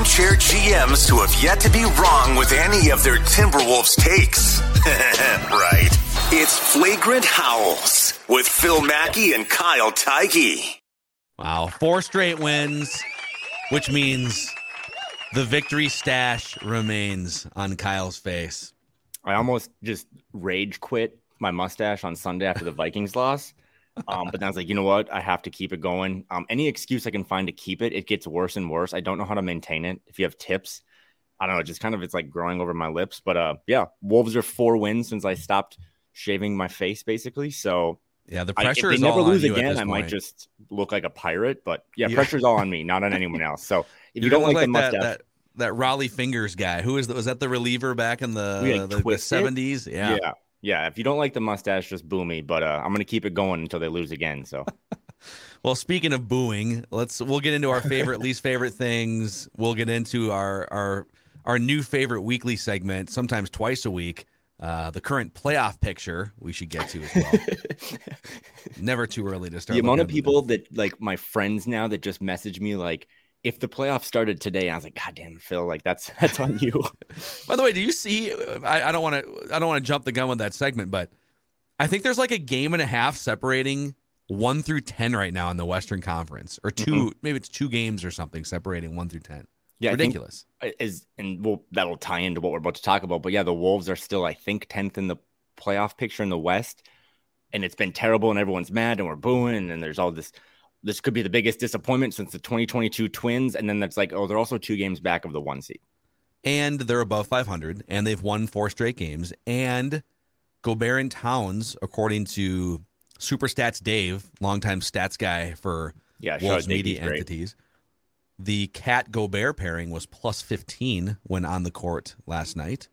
A couple of armchair GMs who have yet to be wrong with any of their Timberwolves takes. right. It's Flagrant Howls with Phil Mackey and Kyle Theige. Wow, four straight wins, which means the victory stash remains on Kyle's face. I almost just rage quit my mustache on Sunday after the Vikings loss. Um, but then I was like, you know what? I have to keep it going. Um, any excuse I can find to keep it, it gets worse and worse. I don't know how to maintain it. If you have tips, I don't know. Just kind of it's like growing over my lips. But uh, yeah, Wolves are four wins since I stopped shaving my face, basically. So Yeah, the I, pressure they is never lose again, I might just look like a pirate. But yeah, Yeah. pressure's all on me, not on anyone else. So if you, don't gonna like, the that, mustache, that that Rollie Fingers guy. Who is that? Was that the reliever back in the the- the seventies? Yeah. yeah. Yeah, If you don't like the mustache, just boo me. But uh, I'm gonna keep it going until they lose again. So Well, speaking of booing, let's we'll get into our favorite, least favorite things. We'll get into our our our new favorite weekly segment, sometimes twice a week. Uh, the current playoff picture we should get to as well. Never too early to start. the amount of people that like my friends now that just message me like if the playoffs started today i was like god damn phil like that's that's on you By the way, do you see? I, I don't want to. I don't want to jump the gun with that segment, but I think there's like a game and a half separating one through ten right now in the Western Conference, or 2 Maybe it's two games or something separating one through ten. yeah ridiculous. is and well that'll tie into what we're about to talk about but yeah the wolves are still i think 10th in the playoff picture in the west and it's been terrible and everyone's mad and we're booing and there's all this this could be the biggest disappointment since the 2022 twins and then that's like oh they're also two games back of the one seed. And they're above 500 and they've won four straight games. And Gobert and Towns according to Superstats Dave longtime stats guy for yeah Wolves media entities the Cat Gobert pairing was plus 15 when on the court last night.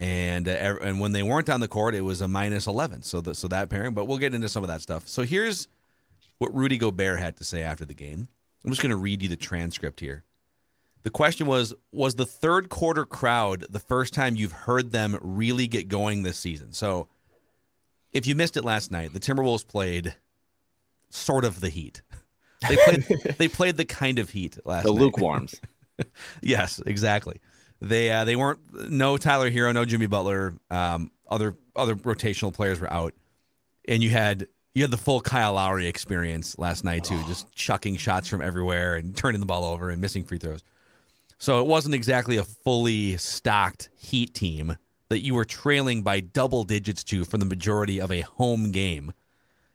And uh, and when they weren't on the court it was a minus 11 so the, so that pairing but we'll get into some of that stuff. So here's what Rudy Gobert had to say after the game I'm just going to read you the transcript here the question was Was the third quarter crowd the first time you've heard them really get going this season? So, if you missed it last night, the Timberwolves played sort of the heat. They played they played the kind of heat last the night. lukewarms Yes, exactly. They uh, they weren't no Tyler Herro, no Jimmy Butler. Um, other other rotational players were out, and you had you had the full Kyle Lowry experience last night too, just chucking shots from everywhere and turning the ball over and missing free throws. So it wasn't exactly a fully stocked Heat team that you were trailing by double digits to for the majority of a home game.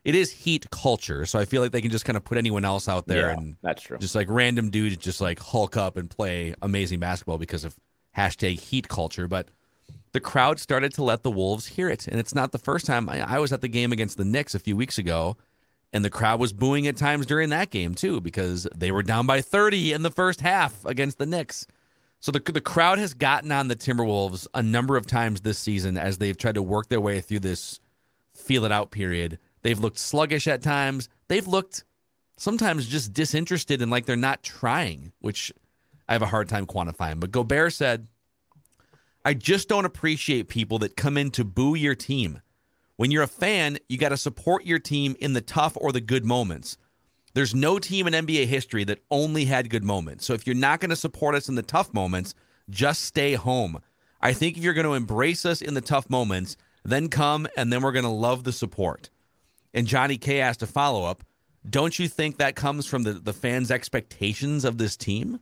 It is Heat culture, so I feel like they can just kind of put anyone else out there yeah and that's true just like random dudes just like hulk up and play amazing basketball because of hashtag heat culture. But the crowd started to let the Wolves hear it. And it's not the first time. I, I was at the game against the Knicks a few weeks ago, and the crowd was booing at times during that game too because they were down by 30 in the first half against the Knicks. So the, the crowd has gotten on the Timberwolves a number of times this season as they've tried to work their way through this feel it out period. They've looked sluggish at times. They've looked sometimes just disinterested and like they're not trying, which I have a hard time quantifying. But Gobert said, I just don't appreciate people that come in to boo your team. When you're a fan, you got to support your team in the tough or the good moments. There's no team in NBA history that only had good moments. So if you're not going to support us in the tough moments, just stay home. I think if you're going to embrace us in the tough moments, then come and then we're going to love the support. And Johnny K asked a follow up Don't you think that comes from the, the fans' expectations of this team?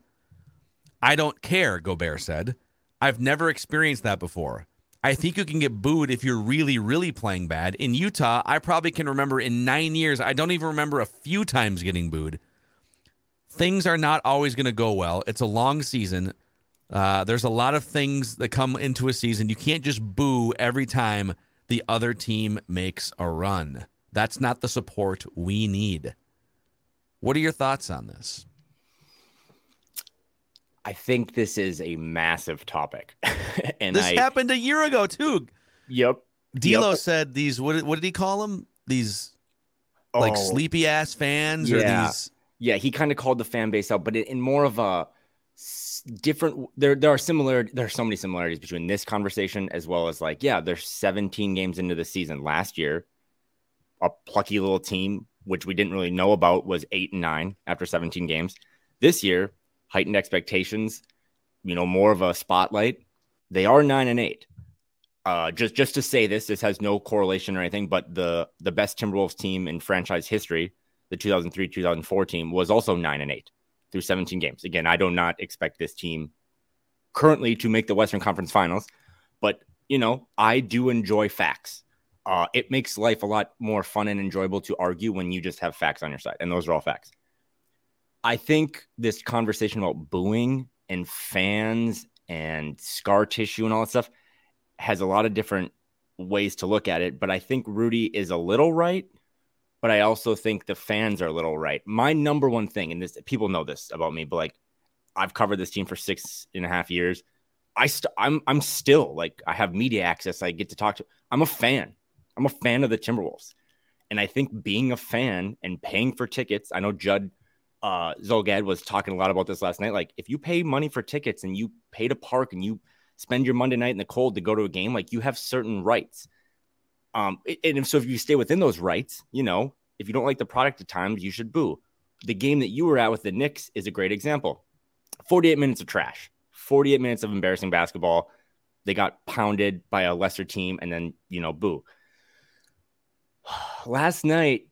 I don't care, Gobert said. I've never experienced that before. I think you can get booed if you're really, really playing bad. In Utah, I probably can remember in nine years, I don't even remember a few times getting booed. Things are not always going to go well. It's a long season. Uh, there's a lot of things that come into a season. You can't just boo every time the other team makes a run. That's not the support we need. What are your thoughts on this? I think this is a massive topic. and this I, happened a year ago too. Yep. D'Lo Yep. said these. What, did- what did he call them? These like Oh, sleepy ass fans or these? Yeah, he kind of called the fan base out, but in, in more of a different. There, there are similar. There are so many similarities between this conversation as well as like, yeah, there's 17 games into the season. Last year, a plucky little team, which we didn't really know about, was eight and nine after 17 games. This year, heightened expectations. You know, more of a spotlight. They are nine and eight. Uh, just just to say this, this has no correlation or anything, but the the best Timberwolves team in franchise history the 2003 2004 team was also 9 and 8 through 17 games. Again, I do not expect this team currently to make the Western Conference Finals, but you know, I do enjoy facts. Uh, it makes life a lot more fun and enjoyable to argue when you just have facts on your side, and those are all facts. I think this conversation about booing and fans and scar tissue and all that stuff has a lot of different ways to look at it, but I think Rudy is a little right but I also think the fans are a little right. My number one thing, and this people know this about me, but like I've covered this team for six and a half years. I st- I'm I'm still like I have media access. I get to talk to. I'm a fan. I'm a fan of the Timberwolves, and I think being a fan and paying for tickets. I know Judd uh, Zulgad was talking a lot about this last night. Like if you pay money for tickets and you pay to park and you spend your Monday night in the cold to go to a game, like you have certain rights. Um, and if, so if you stay within those rights, you know, if you don't like the product at times, you should boo. The game that you were at with the Knicks is a great example. 48 minutes of trash, 48 minutes of embarrassing basketball. They got pounded by a lesser team and then, you know, boo. Last night,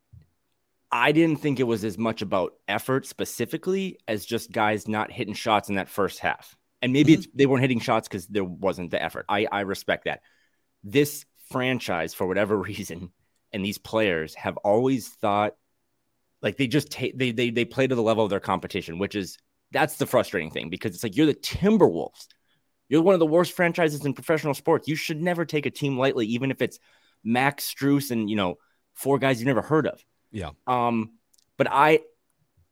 I didn't think it was as much about effort specifically as just guys not hitting shots in that first half. And maybe mm-hmm. it's, they weren't hitting shots because there wasn't the effort. I, I respect that. This franchise, for whatever reason, and these players have always thought like they just take they, they they play to the level of their competition, which is that's the frustrating thing because it's like you're the Timberwolves. You're one of the worst franchises in professional sports. You should never take a team lightly, even if it's Max Strus and you know four guys you've never heard of. Yeah. Um, but I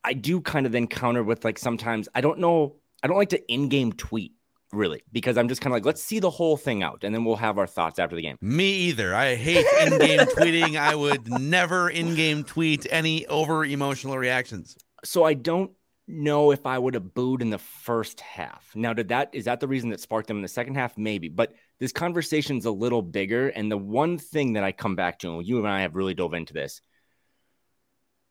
I do kind of then counter with like sometimes I don't know I don't like to in-game tweet really because I'm just kind of like let's see the whole thing out and then we'll have our thoughts after the game. Me either. I hate in-game tweeting. I would never in-game tweet any over emotional reactions. So I don't know if I would have booed in the first half. Now, did that is that the reason that sparked them in the second half? Maybe, but this conversation's a little bigger. And the one thing that I come back to, and you and I have really dove into this,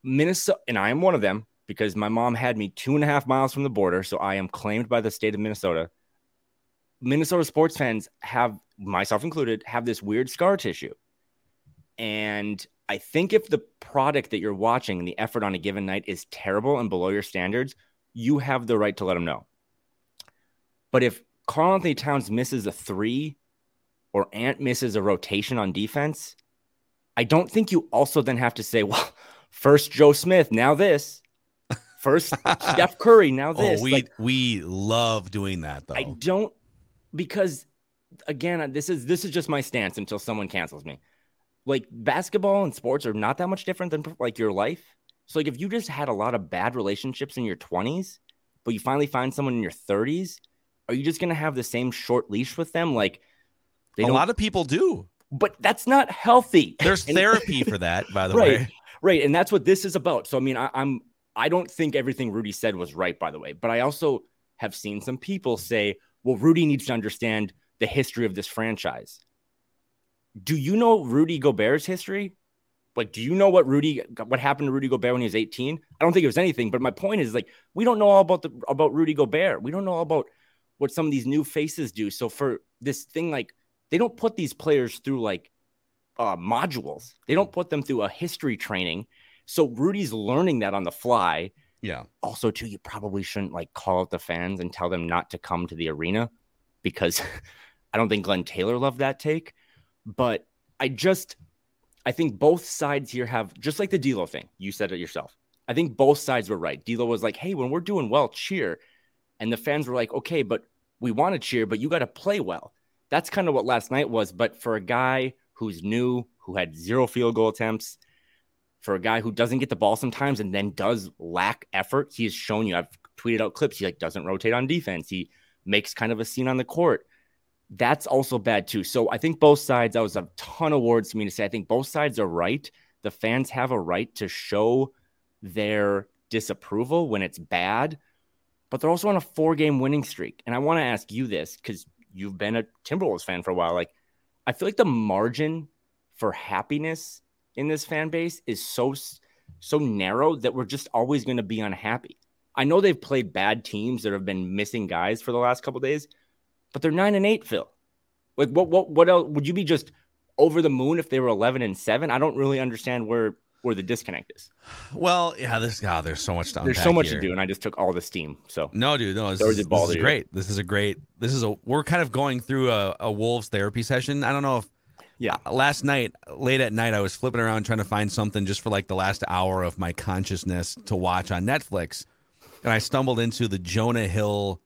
Minnesota, and I am one of them because my mom had me two and a half miles from the border, so I am claimed by the state of Minnesota. Minnesota sports fans have, myself included, have this weird scar tissue. And I think if the product that you're watching and the effort on a given night is terrible and below your standards, you have the right to let them know. But if Carl Anthony Towns misses a three or Ant misses a rotation on defense, I don't think you also then have to say, well, first Joe Smith, now this. First Steph Curry, now oh, this. Oh, we Like, we love doing that though. I don't because again, this is this is just my stance until someone cancels me. Like basketball and sports are not that much different than like your life. So like if you just had a lot of bad relationships in your 20s, but you finally find someone in your 30s, are you just gonna have the same short leash with them? Like they a lot of people do. but that's not healthy. There's therapy for that, by the right, way. Right, and that's what this is about. So I mean, I, I'm I don't think everything Rudy said was right, by the way, but I also have seen some people say, well, Rudy needs to understand the history of this franchise. Do you know Rudy Gobert's history? Like, do you know what Rudy, what happened to Rudy Gobert when he was 18? I don't think it was anything, but my point is like, we don't know all about the about Rudy Gobert. We don't know all about what some of these new faces do. So for this thing, like, they don't put these players through like uh, modules. They don't put them through a history training. So Rudy's learning that on the fly. Yeah. Also, too, you probably shouldn't like call out the fans and tell them not to come to the arena because I don't think Glenn Taylor loved that take. But I just I think both sides here have just like the D'Lo thing. You said it yourself. I think both sides were right. D'Lo was like, "Hey, when we're doing well, cheer," and the fans were like, "Okay, but we want to cheer, but you got to play well." That's kind of what last night was. But for a guy who's new, who had zero field goal attempts, for a guy who doesn't get the ball sometimes and then does lack effort, he has shown you. I've tweeted out clips. He like doesn't rotate on defense. He makes kind of a scene on the court. That's also bad too. So I think both sides. That was a ton of words for me to say. I think both sides are right. The fans have a right to show their disapproval when it's bad, but they're also on a four game winning streak. And I want to ask you this because you've been a Timberwolves fan for a while. Like, I feel like the margin for happiness in this fan base is so so narrow that we're just always going to be unhappy. I know they've played bad teams that have been missing guys for the last couple days, but they're nine and eight, Phil. Like, what what what else would you be just over the moon if they were eleven and seven? I don't really understand where where the disconnect is. Well, yeah, this God, there's so much to There's so much here. to do, and I just took all the steam. So No, dude, no. This, is, is it ball this is great. This is a great. This is a. We're kind of going through a, a wolves therapy session. I don't know if. Yeah. uh, Last night, late at night, I was flipping around trying to find something just for like the last hour of my consciousness to watch on Netflix, and I stumbled into the Jonah Hill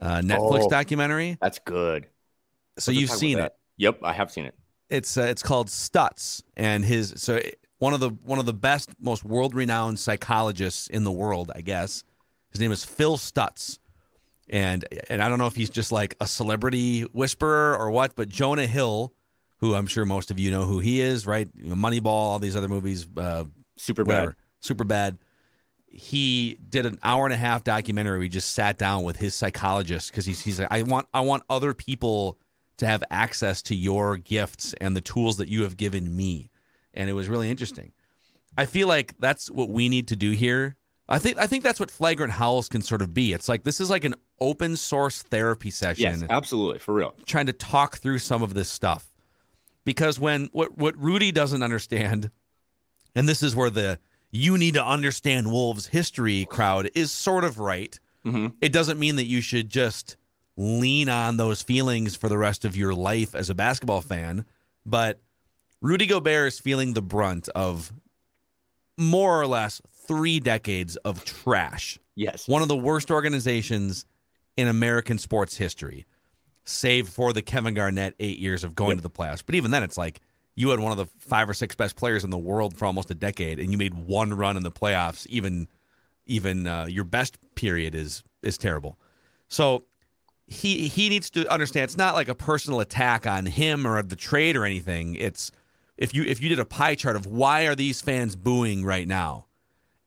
uh, Netflix Oh. documentary. that's good. So Let's you've seen it. Yep, I have seen it. It's uh, it's called Stutz, and his so it- one of the one of the best, most world renowned psychologists in the world, I guess. His name is Phil Stutz, and and I don't know if he's just like a celebrity whisperer or what, but Jonah Hill, who I'm sure most of you know who he is, right? Moneyball, all these other movies, uh, Super whatever, bad. super bad. He did an hour and a half documentary. We just sat down with his psychologist because he's he's like, I want I want other people to have access to your gifts and the tools that you have given me, and it was really interesting. I feel like that's what we need to do here. I think I think that's what flagrant howls can sort of be. It's like this is like an open source therapy session Yes, absolutely, for real. trying to talk through some of this stuff because when what what Rudy doesn't understand, and this is where the you need to understand Wolves history crowd is sort of right. Mhm. It doesn't mean that you should just lean on those feelings for the rest of your life as a basketball fan, but Rudy Gobert is feeling the brunt of more or less three decades of trash Yes. one of the worst organizations in American sports history, save for the Kevin Garnett eight years of going Yep. to the playoffs. But even then, it's like you had one of the five or six best players in the world for almost a decade, and you made one run in the playoffs. Even, even uh, your best period is is terrible. So he he needs to understand it's not like a personal attack on him or the trade or anything. It's if you if you did a pie chart of why are these fans booing right now,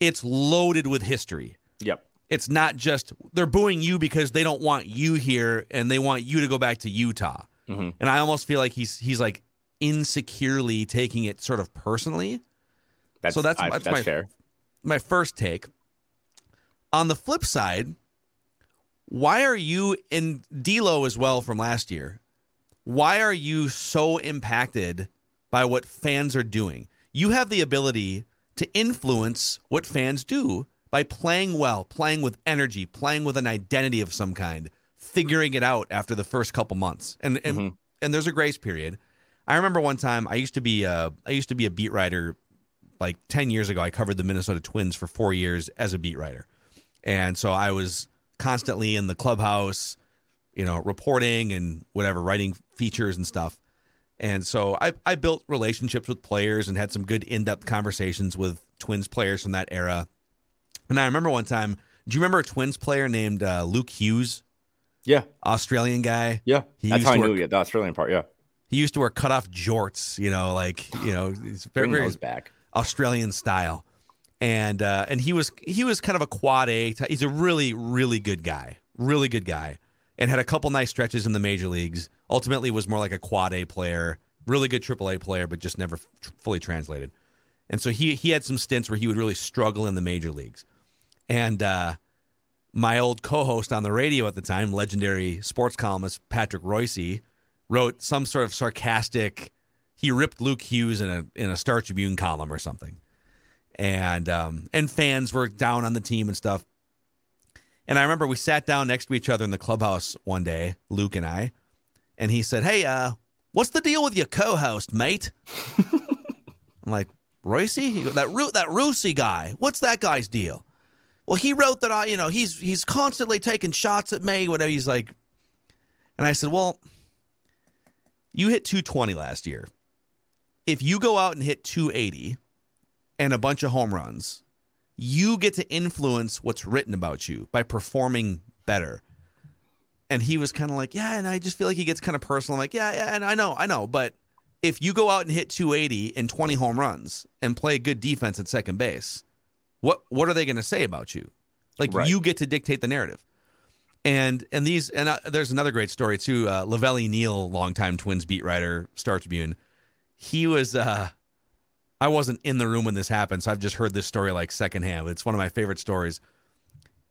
it's loaded with history Yep. it's not just they're booing you because they don't want you here and they want you to go back to Utah. Mhm. And I almost feel like he's he's like insecurely taking it sort of personally. That's, So that's- I- that's that's my- fair. My first take. On the flip side, why are you in D'Lo as well from last year? Why are you so impacted by what fans are doing? You have the ability to influence what fans do by playing well, playing with energy, playing with an identity of some kind, figuring it out after the first couple months. And and, Mhm. and there's a grace period. I remember one time I used to be a, I used to be a beat writer like 10 years ago. I covered the Minnesota Twins for 4 years as a beat writer. And so I was constantly in the clubhouse, you know, reporting and whatever, writing features and stuff. And so I, I built relationships with players and had some good in depth conversations with Twins players from that era. And I remember one time, do you remember a Twins player named uh, Luke Hughes, Yeah. Australian guy? Yeah. He That's how I knew work- you. The Australian part. Yeah. He used to wear cut off jorts, you know, like, you know, he's very, very back. Australian style, and uh, and he was he was kind of a quad A. ty- He's a really really good guy, really good guy, and had a couple nice stretches in the major leagues. Ultimately, was more like a quad A player, really good triple A player, but just never f- fully translated. And so he he had some stints where he would really struggle in the major leagues, and uh, my old co-host on the radio at the time, legendary sports columnist Patrick Reusse, wrote some sort of sarcastic. He ripped Luke Hughes in a in a Star Tribune column or something, and um, and fans were down on the team and stuff. And I remember we sat down next to each other in the clubhouse one day, Luke and I, and he said, "Hey, uh, what's the deal with your co-host, mate?" I'm like, "Reusse, that Ru- that Reusse guy. What's that guy's deal?" Well, he wrote that I, you know, he's he's constantly taking shots at me. Whatever. He's like, and I said, "Well, you hit 220 last year. If you go out and hit 280 and a bunch of home runs, you get to influence what's written about you by performing better. And he was kind of like, yeah, and I just feel like he gets kind of personal. I'm like, yeah, yeah, and I know, I know, but if you go out and hit 280 and 20 home runs and play good defense at second base, what what are they going to say about you? Like Right. you get to dictate the narrative. And and these and uh, there's another great story too. Uh, Lavelli Neal, longtime Twins beat writer, Star Tribune. He was. uh I wasn't in the room when this happened, so I've just heard this story like secondhand. It's one of my favorite stories.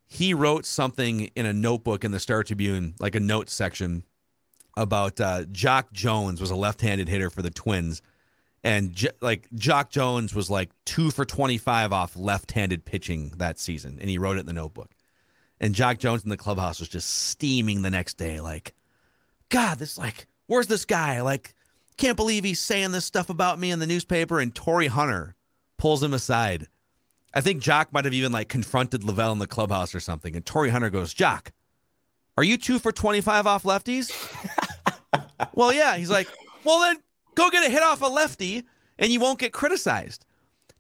He wrote something in a notebook in the Star Tribune, like a notes section, about uh, Jacque Jones was a left-handed hitter for the Twins, and J- like Jacque Jones was like two for twenty-five off left-handed pitching that season, and he wrote it in the notebook. And Jacque Jones in the clubhouse was just steaming the next day, like, God, this like, where's this guy? Like, can't believe he's saying this stuff about me in the newspaper. And Torii Hunter pulls him aside. I think Jacque might have even like confronted Lavelle in the clubhouse or something. And Torii Hunter goes, Jacque, are you two for 25 off lefties? well, yeah. He's like, well, then go get a hit off a lefty and you won't get criticized.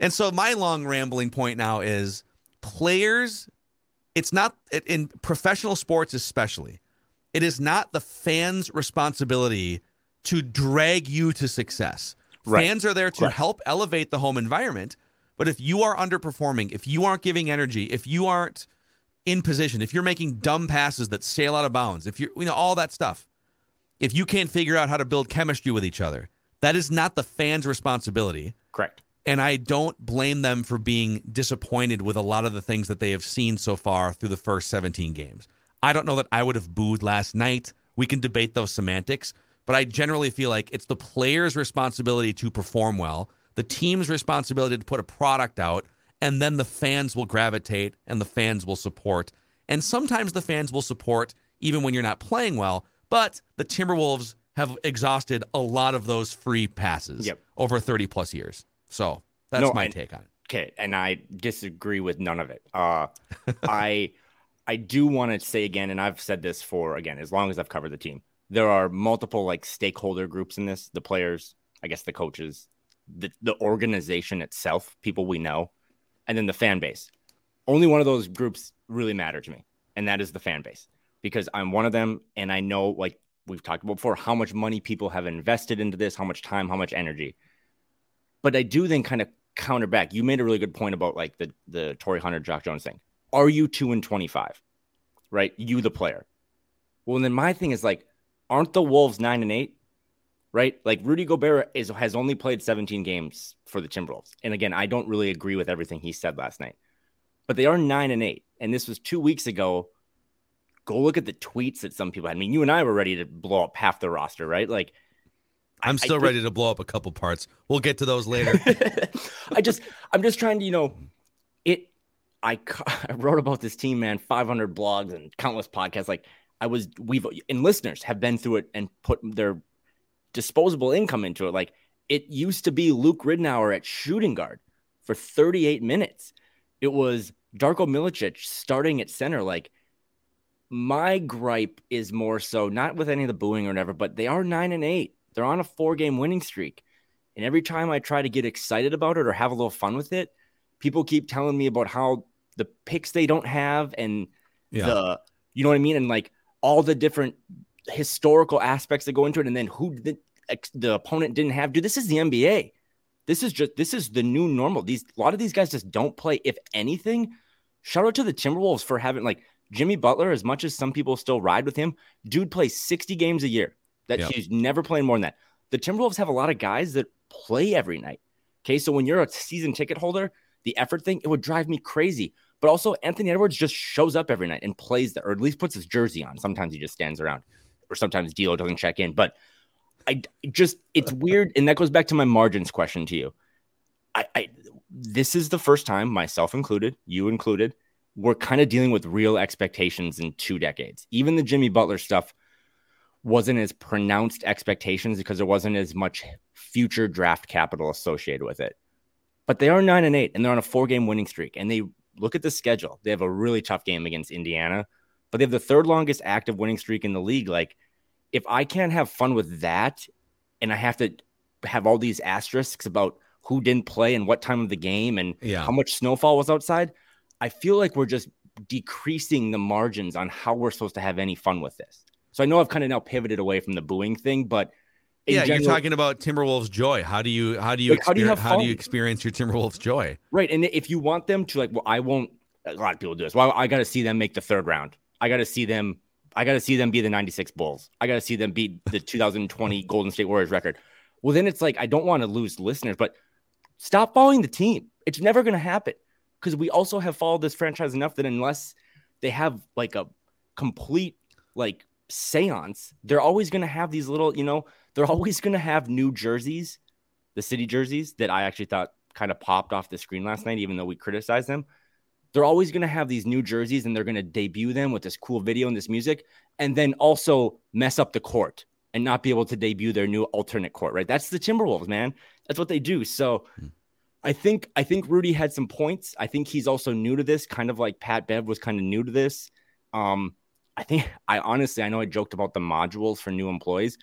And so my long rambling point now is players, it's not in professional sports, especially, it is not the fans' responsibility to drag you to success. Right. Fans are there to Correct. help elevate the home environment. But if you are underperforming, if you aren't giving energy, if you aren't in position, if you're making dumb passes that sail out of bounds, if you're, you know, all that stuff, if you can't figure out how to build chemistry with each other, that is not the fans' responsibility. Correct. And I don't blame them for being disappointed with a lot of the things that they have seen so far through the first 17 games. I don't know that I would have booed last night. We can debate those semantics, but I generally feel like it's the player's responsibility to perform well, the team's responsibility to put a product out, and then the fans will gravitate and the fans will support. And sometimes the fans will support even when you're not playing well, but the Timberwolves have exhausted a lot of those free passes Yep. over 30 plus years. So that's No, my and- take on it. Okay, and I disagree with none of it. Uh, I I do want to say again, and I've said this for again as long as I've covered the team. There are multiple like stakeholder groups in this: the players, I guess, the coaches, the the organization itself, people we know, and then the fan base. Only one of those groups really matter to me, and that is the fan base because I'm one of them, and I know like we've talked about before how much money people have invested into this, how much time, how much energy. But I do then kind of counter back. You made a really good point about like the the Torii Hunter Jacque Jones thing. Are you two and twenty five? Right? You the player. Well, then my thing is like, aren't the Wolves nine and eight? Right? Like Rudy Gobert is has only played 17 games for the Timberwolves. And again, I don't really agree with everything he said last night. But they are nine and eight. And this was two weeks ago. Go look at the tweets that some people had. I mean, you and I were ready to blow up half the roster, right? Like I'm I still think- ready to blow up a couple parts. We'll get to those later. I just, I'm just trying to, you know, it. I, I wrote about this team, man, 500 blogs and countless podcasts. Like I was, we've, and listeners have been through it and put their disposable income into it. Like it used to be Luke Ridnour at shooting guard for 38 minutes. It was Darko Milicic starting at center. Like my gripe is more so not with any of the booing or whatever, but they are nine and eight. They're on a four game winning streak. And every time I try to get excited about it or have a little fun with it, people keep telling me about how the picks they don't have and Yeah. the, you know what I mean? And like all the different historical aspects that go into it. And then who the, the opponent didn't have. Dude, this is the NBA. This is just, this is the new normal. These, a lot of these guys just don't play. If anything, shout out to the Timberwolves for having like Jimmy Butler, as much as some people still ride with him, dude plays 60 games a year. That Yep. he's never playing more than that. The Timberwolves have a lot of guys that play every night. Okay. So when you're a season ticket holder, the effort thing, it would drive me crazy. But also, Anthony Edwards just shows up every night and plays there, or at least puts his jersey on. Sometimes he just stands around, or sometimes D'Lo doesn't check in. But I just, it's weird. And that goes back to my margins question to you. I, I this is the first time, myself included, you included, we're kind of dealing with real expectations in two decades. Even the Jimmy Butler stuff wasn't as pronounced expectations because there wasn't as much future draft capital associated with it. But they are nine and eight, and they're on a four game winning streak. And they look at the schedule. They have a really tough game against Indiana, but they have the third longest active winning streak in the league. Like, if I can't have fun with that, and I have to have all these asterisks about who didn't play and what time of the game and Yeah. how much snowfall was outside, I feel like we're just decreasing the margins on how we're supposed to have any fun with this. So I know I've kind of now pivoted away from the booing thing, but yeah, general- you're talking about Timberwolves joy. How do you how do you Like, how do you how do you experience your Timberwolves joy? Right. And if you want them to like, well, I won't. A lot of people do this. Well, I got to see them make the third round. I got to see them. I got to see them be the '96 Bulls. I got to see them beat the 2020 Golden State Warriors record. Well, then it's like I don't want to lose listeners, but stop following the team. It's never going to happen because we also have followed this franchise enough that unless they have like a complete like seance, they're always going to have these little, you know, they're always going to have new jerseys, the city jerseys that I actually thought kind of popped off the screen last night, even though we criticized them. They're always going to have these new jerseys and they're going to debut them with this cool video and this music, and then also mess up the court and not be able to debut their new alternate court, right? That's the Timberwolves, man. That's what they do. So I think I think Rudy had some points. I think he's also new to this, kind of like Pat Bev was kind of new to this. Um, I think I honestly I know I joked about the modules for new employees.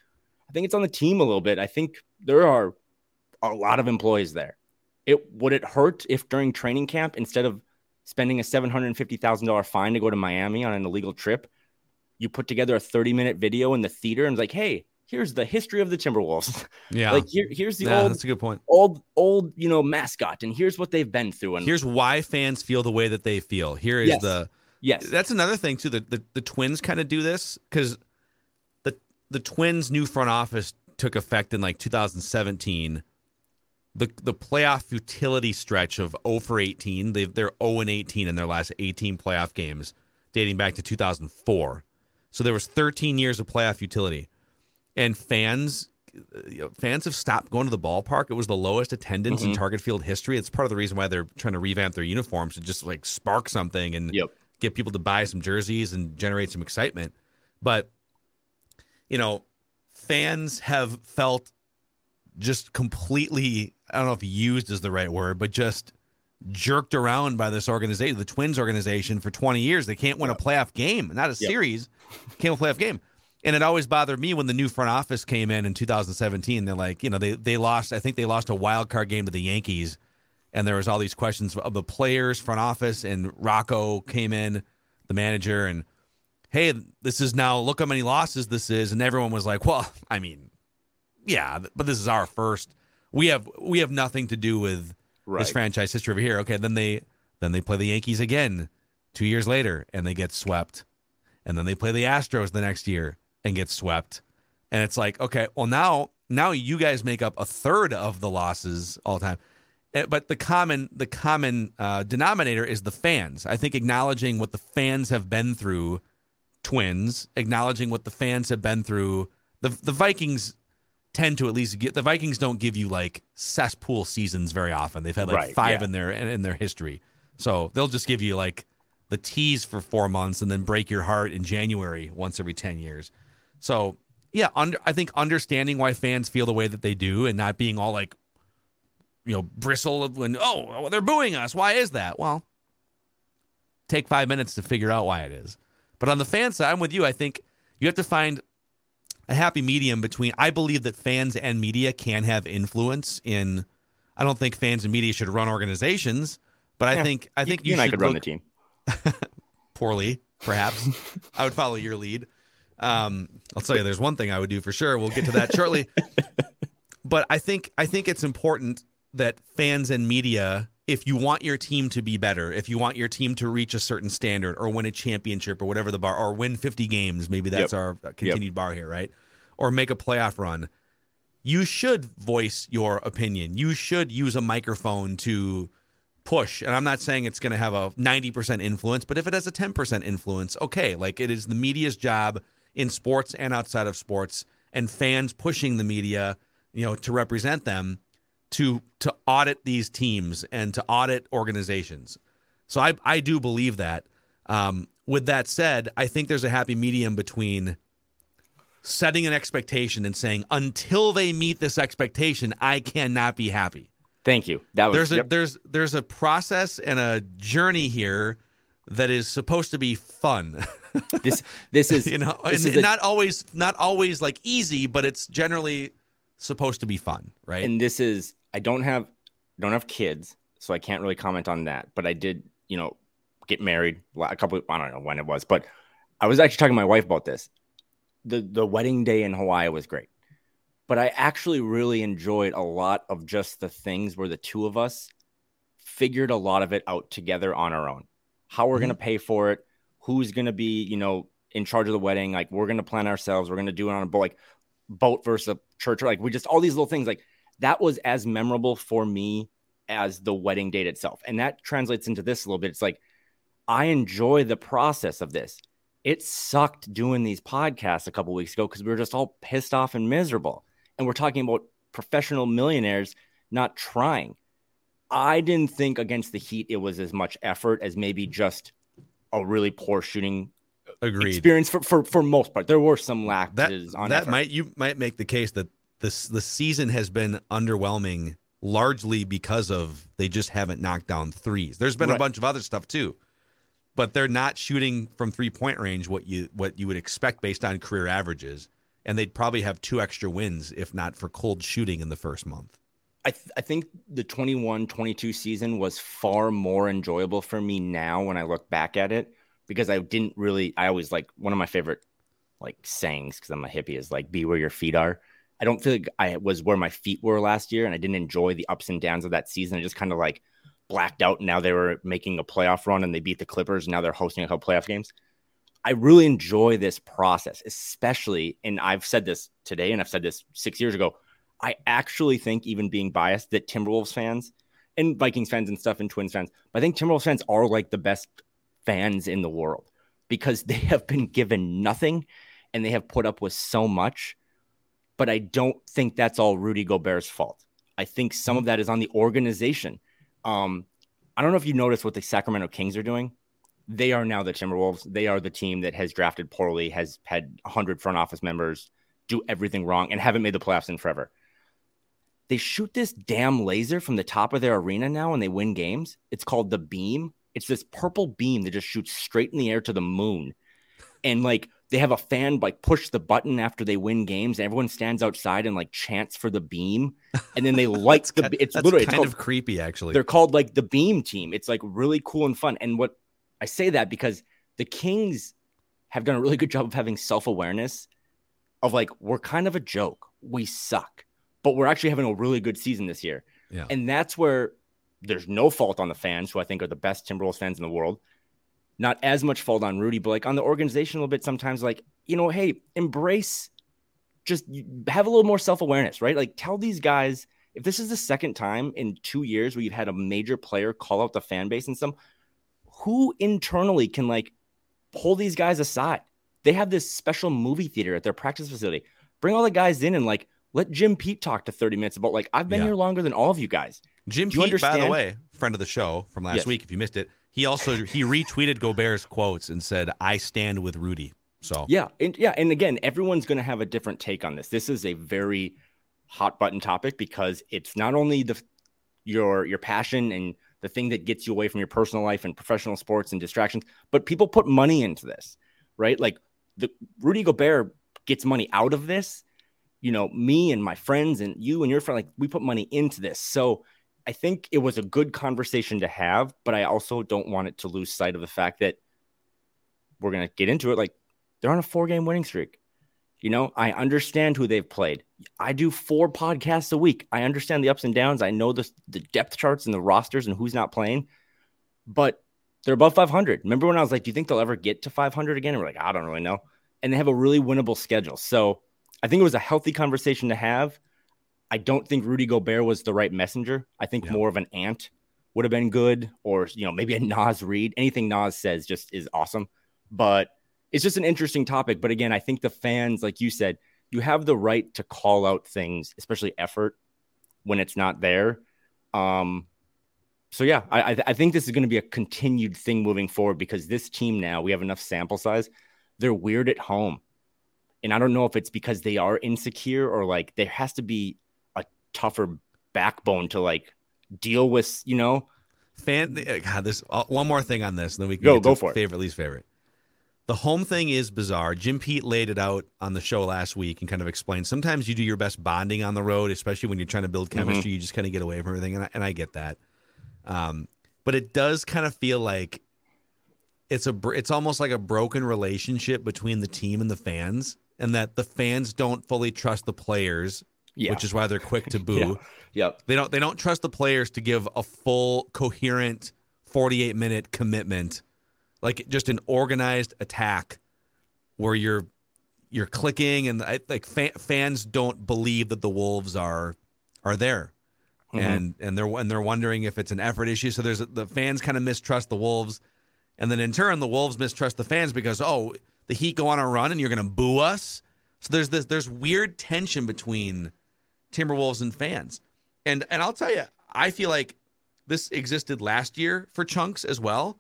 I think it's on the team a little bit. I think there are a lot of employees there. It would it hurt if during training camp, instead of spending a seven hundred and fifty thousand dollar fine to go to Miami on an illegal trip, you put together a thirty minute video in the theater and like, hey, here's the history of the Timberwolves. Yeah, like here, here's the yeah, old that's a good point. old old you know mascot, and here's what they've been through. And Here's why fans feel the way that they feel. Here is Yes. the yes, That's another thing too. The the, the Twins kind of do this because the the Twins' new front office took effect in like 2017. The the playoff futility stretch of 0 for 18. They they're 0 and 18 in their last 18 playoff games, dating back to 2004. So there was 13 years of playoff futility, and fans. Fans have stopped going to the ballpark. It was the lowest attendance in Mhm. Target Field history. It's part of the reason why they're trying to revamp their uniforms to just like spark something and Yep. Get people to buy some jerseys and generate some excitement. But you know, fans have felt just completely I don't know if used is the right word, but just jerked around by this organization, the Twins organization for 20 years. They can't win a playoff game, not a Yep. series, can't win a playoff game. And it always bothered me when the new front office came in in 2017. They're like, you know, they they lost. I think they lost a wild card game to the Yankees, and there was all these questions of the players, front office, and Rocco came in, the manager, and hey, this is now look how many losses this is, and everyone was like, well, I mean, yeah, but this is our first. We have we have nothing to do with Right. this franchise history over here. Okay, then they then they play the Yankees again two years later, and they get swept, and then they play the Astros the next year and get swept, and it's like, okay, well now now you guys make up a third of the losses all the time. Eh, But the common the common uh, denominator is the fans. I think acknowledging what the fans have been through, Twins, acknowledging what the fans have been through. The the Vikings tend to at least get the Vikings don't give you like cesspool seasons very often. They've had like Right, five yeah. in their in their history. So they'll just give you like the tease for four months and then break your heart in January once every ten years. So yeah, under, I think understanding why fans feel the way that they do and not being all like, you know, bristle of when oh they're booing us. Why is that? Well, take five minutes to figure out why it is. But on the fan side, I'm with you. I think you have to find a happy medium between. I believe that fans and media can have influence in. I don't think fans and media should run organizations, but I Yeah, think I think you, you, and I could run the team. poorly, perhaps. I would follow your lead. Um, I'll tell you, there's one thing I would do for sure. We'll get to that shortly. But I think I think it's important that fans and media, if you want your team to be better, if you want your team to reach a certain standard or win a championship or whatever the bar, or win 50 games, maybe that's Yep. our uh, continued bar here, right? Or make a playoff run. You should voice your opinion. You should use a microphone to push. And I'm not saying it's going to have a 90% influence, but if it has a 10% influence, okay. Like it is the media's job in sports and outside of sports and fans pushing the media, you know, to represent them. To to audit these teams and to audit organizations. So I I do believe that. Um, with that said, I think there's a happy medium between setting an expectation and saying until they meet this expectation, I cannot be happy. Thank you. That was There's a yep. there's there's a process and a journey here that is supposed to be fun. this this is you know, is not always not always like easy, but it's generally supposed to be fun, right? and this is I don't have don't have kids, so I can't really comment on that. But I did, you know, get married a couple. I don't know when it was, but I was actually talking to my wife about this. the The wedding day in Hawaii was great, but I actually really enjoyed a lot of just the things where the two of us figured a lot of it out together on our own. How we're going to mm-hmm. pay for it, who's going to be, you know, in charge of the wedding. Like we're going to plan ourselves. We're going to do it on a boat, like boat versus a church. Like we just all these little things. Like that was as memorable for me as the wedding date itself. And that translates into this a little bit. It's like I enjoy the process of this. It sucked doing these podcasts a couple weeks ago because we were just all pissed off and miserable. And we're talking about professional millionaires not trying. I didn't think against the Heat it was as much effort as maybe just a really poor shooting Agreed. experience for, for for most part. There were some That lapses on that effort. might you might make the case that this the season has been underwhelming largely because of they just haven't knocked down threes. There's been a bunch of other stuff too. But they're not shooting from three point range what you what you would expect based on career averages. And they'd probably have two extra wins if not for cold shooting in the first month. I, th- I think the 21 22 season was far more enjoyable for me now when I look back at it because I didn't really, I always like one of my favorite like sayings because I'm a hippie is like be where your feet are. I don't feel like I was where my feet were last year and I didn't enjoy the ups and downs of that season. I just kind of like blacked out. Now they were making a playoff run and they beat the Clippers. Now they're hosting a couple playoff games. I really enjoy this process, especially, and I've said this today and I've said this six years ago. I actually think, even being biased, that Timberwolves fans and Vikings fans and stuff and Twins fans, I think Timberwolves fans are like the best fans in the world because they have been given nothing and they have put up with so much. But I don't think that's all Rudy Gobert's fault. I think some of that is on the organization. Um, I don't know if you noticed what the Sacramento Kings are doing. They are now the Timberwolves. They are the team that has drafted poorly, has had 100 front office members do everything wrong, and haven't made the playoffs in forever they shoot this damn laser from the top of their arena now and they win games. It's called the beam. It's this purple beam that just shoots straight in the air to the moon. And like they have a fan like push the button after they win games, and everyone stands outside and like chants for the beam. And then they light the it's That's literally it's kind called, of creepy actually. they're called like the beam team. It's like really cool and fun. And what I say that because the Kings have done a really good job of having self-awareness of like we're kind of a joke. We suck. But we're actually having a really good season this year. Yeah. And that's where there's no fault on the fans, who I think are the best Timberwolves fans in the world. Not as much fault on Rudy, but like on the organization a little bit sometimes, like, you know, hey, embrace just have a little more self-awareness, right? Like tell these guys if this is the second time in two years where you've had a major player call out the fan base and some, who internally can like pull these guys aside? They have this special movie theater at their practice facility. Bring all the guys in and like let Jim Pete talk to 30 minutes about like I've been Yeah. here longer than all of you guys. Jim you Pete, by the way, friend of the show from last Yes. week, if you missed it, he also he retweeted Gobert's quotes and said, "I stand with Rudy." So Yeah, and yeah, and again, everyone's going to have a different take on this. This is a very hot button topic because it's not only the your your passion and the thing that gets you away from your personal life and professional sports and distractions, but people put money into this, right? Like the Rudy Gobert gets money out of this. You know, me and my friends and you and your friend, like we put money into this. So I think it was a good conversation to have, but I also don't want it to lose sight of the fact that we're gonna get into it. Like they're on a four game winning streak. You know, I understand who they've played. I do four podcasts a week. I understand the ups and downs. I know the, the depth charts and the rosters and who's not playing, but they're above 500. Remember when I was like, do you think they'll ever get to 500 again? And we're like, I don't really know. And they have a really winnable schedule. So I think it was a healthy conversation to have. I don't think Rudy Gobert was the right messenger. I think Yeah. more of an ant would have been good, or you know, maybe a Naz Reid. Anything Naz says just is awesome. But it's just an interesting topic. But again, I think the fans, like you said, you have the right to call out things, especially effort, when it's not there. Um, so yeah, I I think this is going to be a continued thing moving forward because this team now we have enough sample size. They're weird at home, and I don't know if it's because they are insecure or like there has to be tougher backbone to like deal with. You know, fan. God, this uh, one more thing on this, and then we can go go for favorite it. least favorite. The home thing is bizarre. Jim Pete laid it out on the show last week and kind of explained. Sometimes you do your best bonding on the road, especially when you're trying to build mm-hmm. chemistry. Mm-hmm. You just kind of get away from everything, and I, and I get that. Um, but it does kind of feel like it's a it's almost like a broken relationship between the team and the fans, and that the fans don't fully trust the players, yeah. which is why they're quick to boo. yeah. Yep. They don't they don't trust the players to give a full coherent 48 minute commitment, like just an organized attack where you're you're clicking and like fa- fans don't believe that the wolves are are there mm-hmm. and and they're and they're wondering if it's an effort issue. So there's the fans kind of mistrust the Wolves, and then in turn the Wolves mistrust the fans because oh the Heat go on a run and you're going to boo us. So there's this there's weird tension between Timberwolves and fans, and and I'll tell you I feel like this existed last year for chunks as well.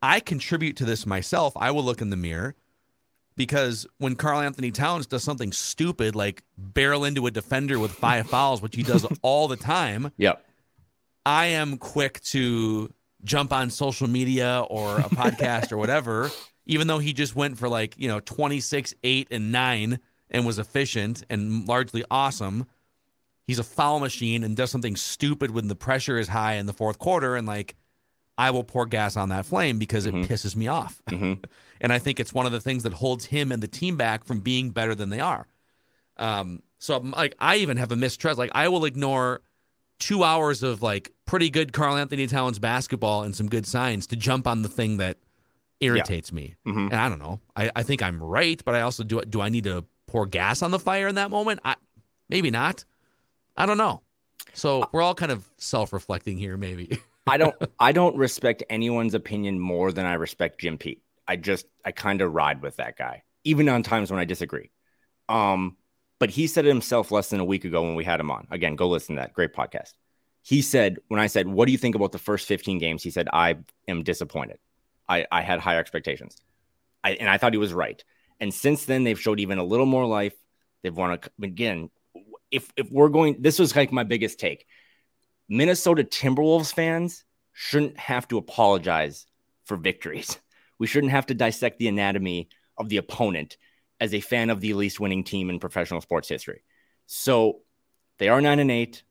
I contribute to this myself. I will look in the mirror because when Karl-Anthony Towns does something stupid like barrel into a defender with five fouls, which he does all the time, yep. I am quick to jump on social media or a podcast or whatever, even though he just went for like, you know, 26, 8, and 9 and was efficient and largely awesome. He's a foul machine and does something stupid when the pressure is high in the fourth quarter. And like, I will pour gas on that flame because it mm-hmm. pisses me off. Mm-hmm. and I think it's one of the things that holds him and the team back from being better than they are. Um, so like I even have a mistrust. Like I will ignore two hours of like pretty good Karl-Anthony Towns basketball and some good signs to jump on the thing that irritates yeah. me. Mm-hmm. And I don't know. I, I think I'm right, but I also do do I need to pour gas on the fire in that moment? I maybe not. I don't know. So we're all kind of self-reflecting here, maybe. I don't I don't respect anyone's opinion more than I respect Jim Pete. I just I kind of ride with that guy, even on times when I disagree. Um, but he said it himself less than a week ago when we had him on. Again, go listen to that great podcast. He said, when I said, What do you think about the first 15 games? He said, I am disappointed. I, I had higher expectations. I, and I thought he was right. And since then, they've showed even a little more life. They've won a, again. If if we're going, this was like my biggest take. Minnesota Timberwolves fans shouldn't have to apologize for victories. We shouldn't have to dissect the anatomy of the opponent as a fan of the least winning team in professional sports history. So they are nine and eight.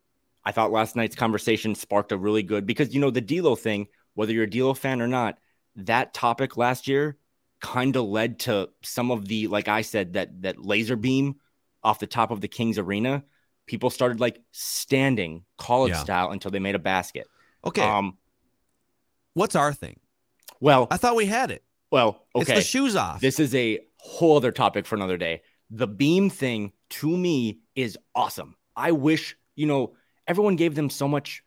I thought last night's conversation sparked a really good because you know the D'Lo thing, whether you're a D'Lo fan or not, that topic last year kind of led to some of the like I said that that laser beam off the top of the Kings arena people started like standing college yeah. style until they made a basket. Okay. Um, what's our thing? Well, I thought we had it. Well, okay. It's the shoes off. This is a whole other topic for another day. The beam thing to me is awesome. I wish, you know, everyone gave them so much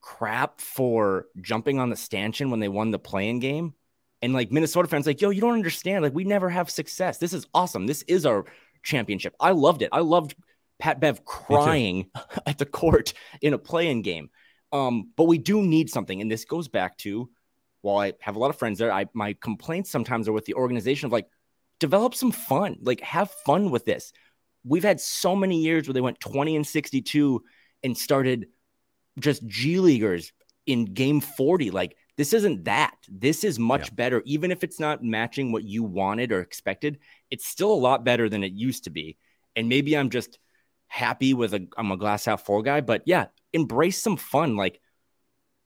crap for jumping on the stanchion when they won the play-in game. And like Minnesota fans, like, yo, you don't understand. Like, we never have success. This is awesome. This is our championship. I loved it. I loved Pat Bev crying at the court in a play-in game. Um, but we do need something. And this goes back to while I have a lot of friends there, I my complaints sometimes are with the organization of like, develop some fun, like have fun with this. We've had so many years where they went 20 and 62 and started just G Leaguers in game 40. Like, this isn't that. This is much yeah. better. Even if it's not matching what you wanted or expected, it's still a lot better than it used to be. And maybe I'm just happy with a I'm a glass half full guy, but yeah, embrace some fun. Like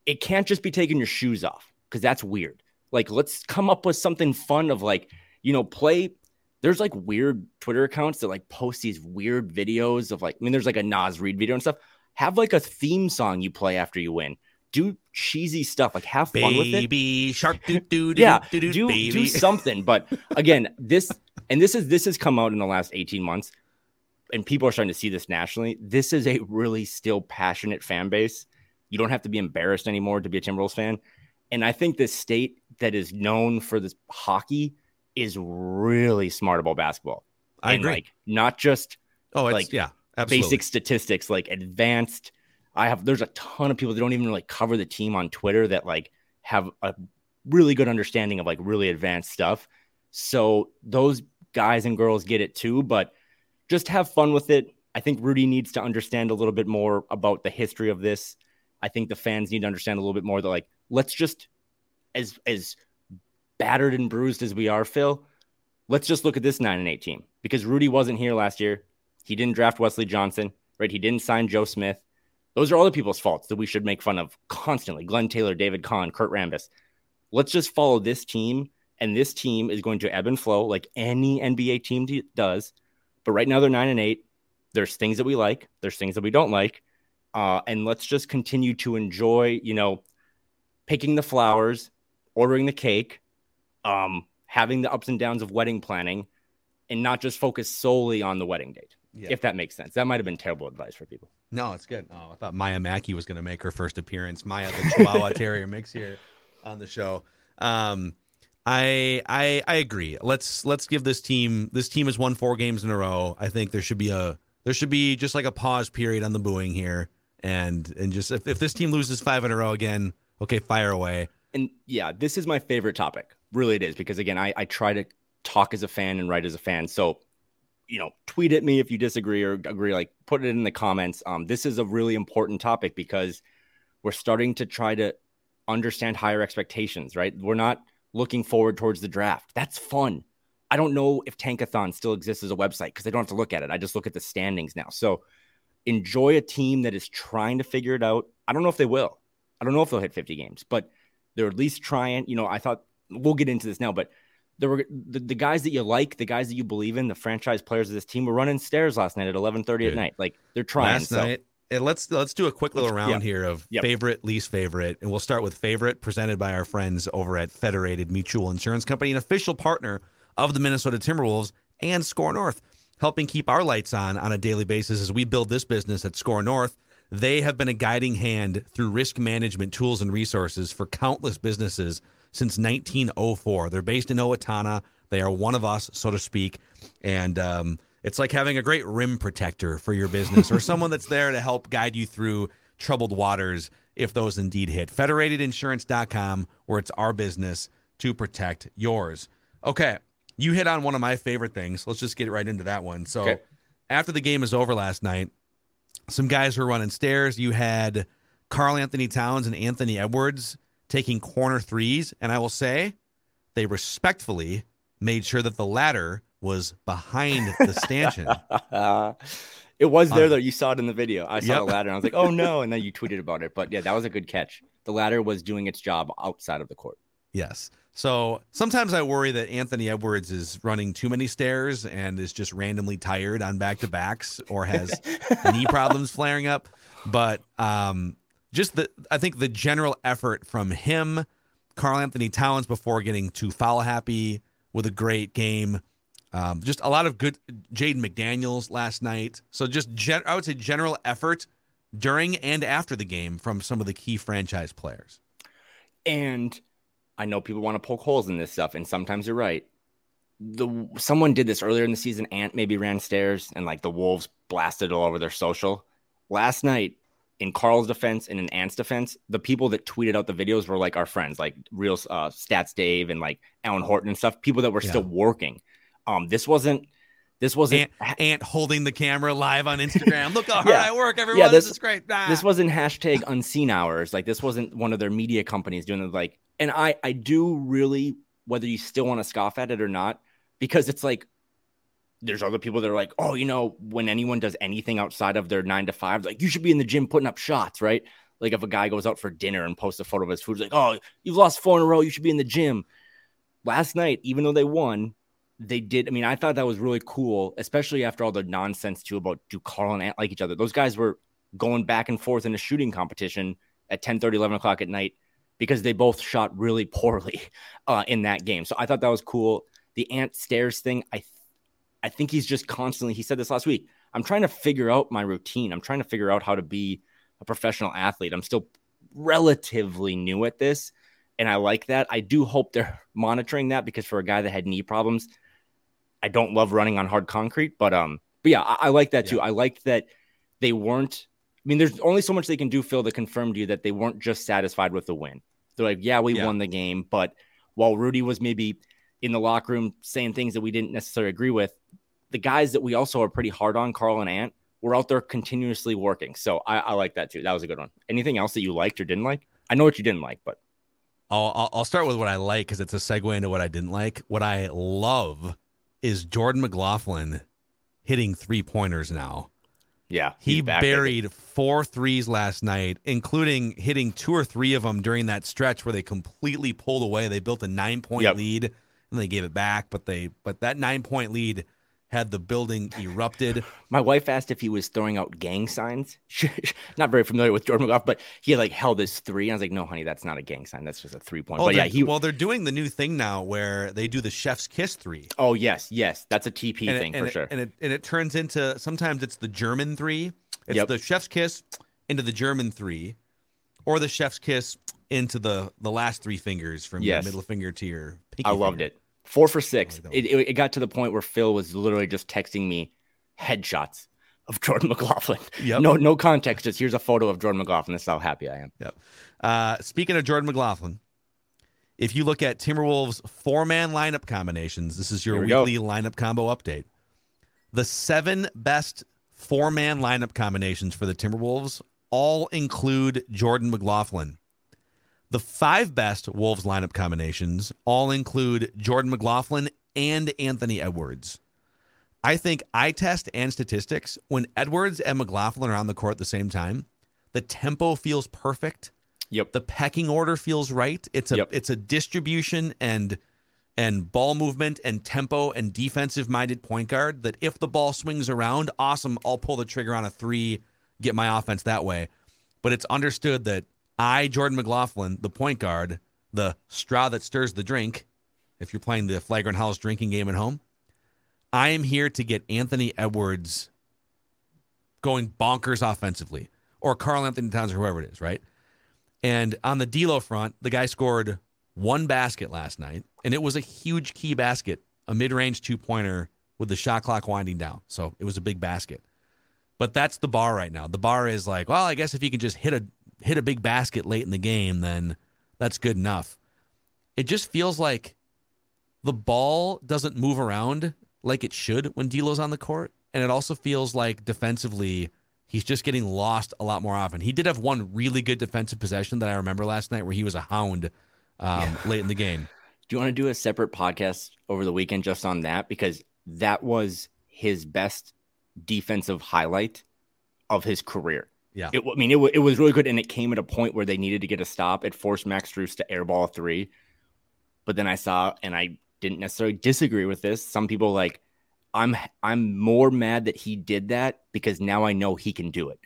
it can't just be taking your shoes off because that's weird. Like let's come up with something fun of like, you know, play there's like weird Twitter accounts that like post these weird videos of like, I mean, there's like a Naz Reid video and stuff. Have like a theme song you play after you win. Do cheesy stuff, like have fun baby with it. Baby shark, do do yeah, do, do, do, do something. But again, this and this is this has come out in the last 18 months and people are starting to see this nationally. This is a really still passionate fan base. You don't have to be embarrassed anymore to be a Timberwolves fan. And I think this state that is known for this hockey is really smart about basketball. I and agree. Like not just oh, like yeah, Absolutely. basic statistics, like advanced. I have there's a ton of people that don't even like cover the team on Twitter that like have a really good understanding of like really advanced stuff. So those guys and girls get it too, but just have fun with it. I think Rudy needs to understand a little bit more about the history of this. I think the fans need to understand a little bit more that like let's just as as battered and bruised as we are, Phil, let's just look at this 9 and 8 team because Rudy wasn't here last year. He didn't draft Wesley Johnson, right? He didn't sign Joe Smith. Those are other people's faults that we should make fun of constantly. Glenn Taylor, David Kahn, Kurt Rambis. Let's just follow this team, and this team is going to ebb and flow like any NBA team does. But right now they're nine and eight. There's things that we like. There's things that we don't like. Uh, and let's just continue to enjoy, you know, picking the flowers, ordering the cake, um, having the ups and downs of wedding planning, and not just focus solely on the wedding date. Yeah. If that makes sense. That might have been terrible advice for people. No, it's good. Oh, I thought Maya Mackey was going to make her first appearance. Maya, the Chihuahua Terrier mix here on the show. Um, I I I agree. Let's let's give this team. This team has won four games in a row. I think there should be a there should be just like a pause period on the booing here, and and just if, if this team loses five in a row again, okay, fire away. And yeah, this is my favorite topic. Really, it is because again, I I try to talk as a fan and write as a fan. So you know, tweet at me if you disagree or agree. Like, put it in the comments. Um, this is a really important topic because we're starting to try to understand higher expectations. Right? We're not looking forward towards the draft. That's fun. I don't know if Tankathon still exists as a website because I don't have to look at it. I just look at the standings now. So enjoy a team that is trying to figure it out. I don't know if they will. I don't know if they'll hit 50 games, but they're at least trying. You know, I thought we'll get into this now, but there were the, the guys that you like, the guys that you believe in, the franchise players of this team were running stairs last night at 11:30 at night. Like they're trying. Last so. night, and let's let's do a quick little round yep. here of yep. favorite, least favorite, and we'll start with favorite, presented by our friends over at Federated Mutual Insurance Company, an official partner of the Minnesota Timberwolves and Score North, helping keep our lights on on a daily basis as we build this business at Score North. They have been a guiding hand through risk management tools and resources for countless businesses since 1904. They're based in Owatonna. They are one of us, so to speak. And um, it's like having a great rim protector for your business or someone that's there to help guide you through troubled waters if those indeed hit. Federatedinsurance.com, where it's our business to protect yours. Okay. You hit on one of my favorite things. Let's just get right into that one. So, okay. after the game is over last night, some guys were running stairs. You had Karl-Anthony Towns and Anthony Edwards taking corner threes. And I will say they respectfully made sure that the ladder was behind the stanchion. it was there, though. You saw it in the video. I saw yep. the ladder and I was like, oh no. And then you tweeted about it. But yeah, that was a good catch. The ladder was doing its job outside of the court. Yes. So sometimes I worry that Anthony Edwards is running too many stairs and is just randomly tired on back to backs or has knee problems flaring up. But um, just the I think the general effort from him, Karl-Anthony Towns before getting too foul happy with a great game. Um, just a lot of good Jaden McDaniels last night. So just gen, I would say general effort during and after the game from some of the key franchise players. And I know people want to poke holes in this stuff, and sometimes you're right. The someone did this earlier in the season. Ant maybe ran stairs, and like the Wolves blasted all over their social. Last night, in Karl's defense and in Ant's defense, the people that tweeted out the videos were like our friends, like real uh, stats Dave and like Alan Horton and stuff. People that were yeah. still working. Um, this wasn't. This wasn't Ant, holding the camera live on Instagram. Look how hard yeah. I work, everyone. Yeah, this, this is great. Ah. This wasn't hashtag unseen hours. Like this wasn't one of their media companies doing it. Like, and I, I do really, whether you still want to scoff at it or not, because it's like there's other people that are like, oh, you know, when anyone does anything outside of their nine to five, like you should be in the gym putting up shots, right? Like if a guy goes out for dinner and posts a photo of his food, like, oh, you've lost four in a row, you should be in the gym. Last night, even though they won, they did. I mean, I thought that was really cool, especially after all the nonsense too about do Karl and Ant like each other. Those guys were going back and forth in a shooting competition at 10 30, 11 o'clock at night because they both shot really poorly uh, in that game. So I thought that was cool. The Ant Stairs thing, I I think he's just constantly, he said this last week. I'm trying to figure out my routine. I'm trying to figure out how to be a professional athlete. I'm still relatively new at this. And I like that. I do hope they're monitoring that because for a guy that had knee problems, I don't love running on hard concrete, but um, but yeah, I, I like that too. I liked that they weren't. I mean, there's only so much they can do, Phil, to confirm to you that they weren't just satisfied with the win. They're like, yeah, we yeah. won the game, but while Rudy was maybe in the locker room saying things that we didn't necessarily agree with, the guys that we also are pretty hard on, Karl and Ant, were out there continuously working. So I, I like that too. That was a good one. Anything else that you liked or didn't like? I know what you didn't like, but I'll I'll start with what I like because it's a segue into what I didn't like. What I love is Jordan McLaughlin hitting three pointers now. Yeah, he buried four threes last night, including hitting two or three of them during that stretch where they completely pulled away. They built a nine point yep. lead and they gave it back, but they but that nine point lead had the building erupted. My wife asked if he was throwing out gang signs. not very familiar with Jordan McGough, but he had like held his three. And I was like, no, honey, that's not a gang sign. That's just a three point. Oh, but yeah, he. Well, they're doing the new thing now where they do the chef's kiss three. Oh yes, yes, that's a TP and thing it, for it, sure. And it and it turns into sometimes it's the German three. It's yep. the chef's kiss into the German three, or the chef's kiss into the the last three fingers from yes. your middle finger to your pinky. I loved finger. it. Four for six. It, it, it, got to the point where Phil was literally just texting me headshots of Jordan McLaughlin. Yep. No, no context. Just here's a photo of Jordan McLaughlin. That's how happy I am. Yep. Uh, speaking of Jordan McLaughlin, if you look at Timberwolves four man lineup combinations, this is your we weekly go. lineup combo update. The seven best four man lineup combinations for the Timberwolves all include Jordan McLaughlin. The five best Wolves lineup combinations all include Jordan McLaughlin and Anthony Edwards. I think eye test and statistics, when Edwards and McLaughlin are on the court at the same time, the tempo feels perfect. Yep. The pecking order feels right. It's a yep. it's a distribution and and ball movement and tempo and defensive minded point guard that if the ball swings around, awesome, I'll pull the trigger on a three, get my offense that way. But it's understood that I, Jordan McLaughlin, the point guard, the straw that stirs the drink, if you're playing the Flagrant Howls drinking game at home, I am here to get Anthony Edwards going bonkers offensively, or Karl-Anthony Towns, or whoever it is, right? And on the D'Lo front, the guy scored one basket last night, and it was a huge key basket, a mid-range two-pointer with the shot clock winding down. So it was a big basket. But that's the bar right now. The bar is like, well, I guess if you can just hit a hit a big basket late in the game, then that's good enough. It just feels like the ball doesn't move around like it should when D'Lo's on the court, and it also feels like defensively he's just getting lost a lot more often. He did have one really good defensive possession that I remember last night where he was a hound um, yeah. late in the game. Do you want to do a separate podcast over the weekend just on that because that was his best defensive highlight of his career. Yeah. It, I mean, it, it was really good. And it came at a point where they needed to get a stop. It forced Max Strus to airball a three. But then I saw, and I didn't necessarily disagree with this. Some people like, I'm I'm more mad that he did that because now I know he can do it.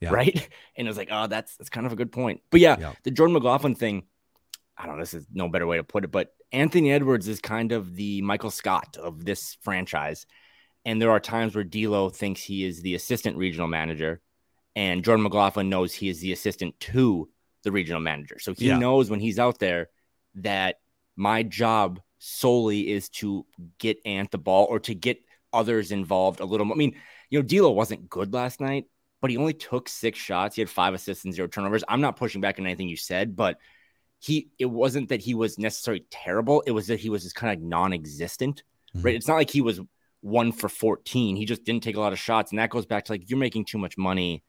Yeah. Right. And I was like, oh, that's that's kind of a good point. But yeah, yeah, the Jordan McLaughlin thing, I don't know, this is no better way to put it, but Anthony Edwards is kind of the Michael Scott of this franchise. And there are times where D'Lo thinks he is the assistant regional manager and Jordan McLaughlin knows he is the assistant to the regional manager. So he yeah. knows when he's out there that my job solely is to get Ant the ball or to get others involved a little more. I mean, you know, D'Lo wasn't good last night, but he only took six shots. He had five assists and zero turnovers. I'm not pushing back on anything you said, but he it wasn't that he was necessarily terrible. It was that he was just kind of non-existent. Mm-hmm. Right. It's not like he was one for 14. He just didn't take a lot of shots. And that goes back to like, you're making too much money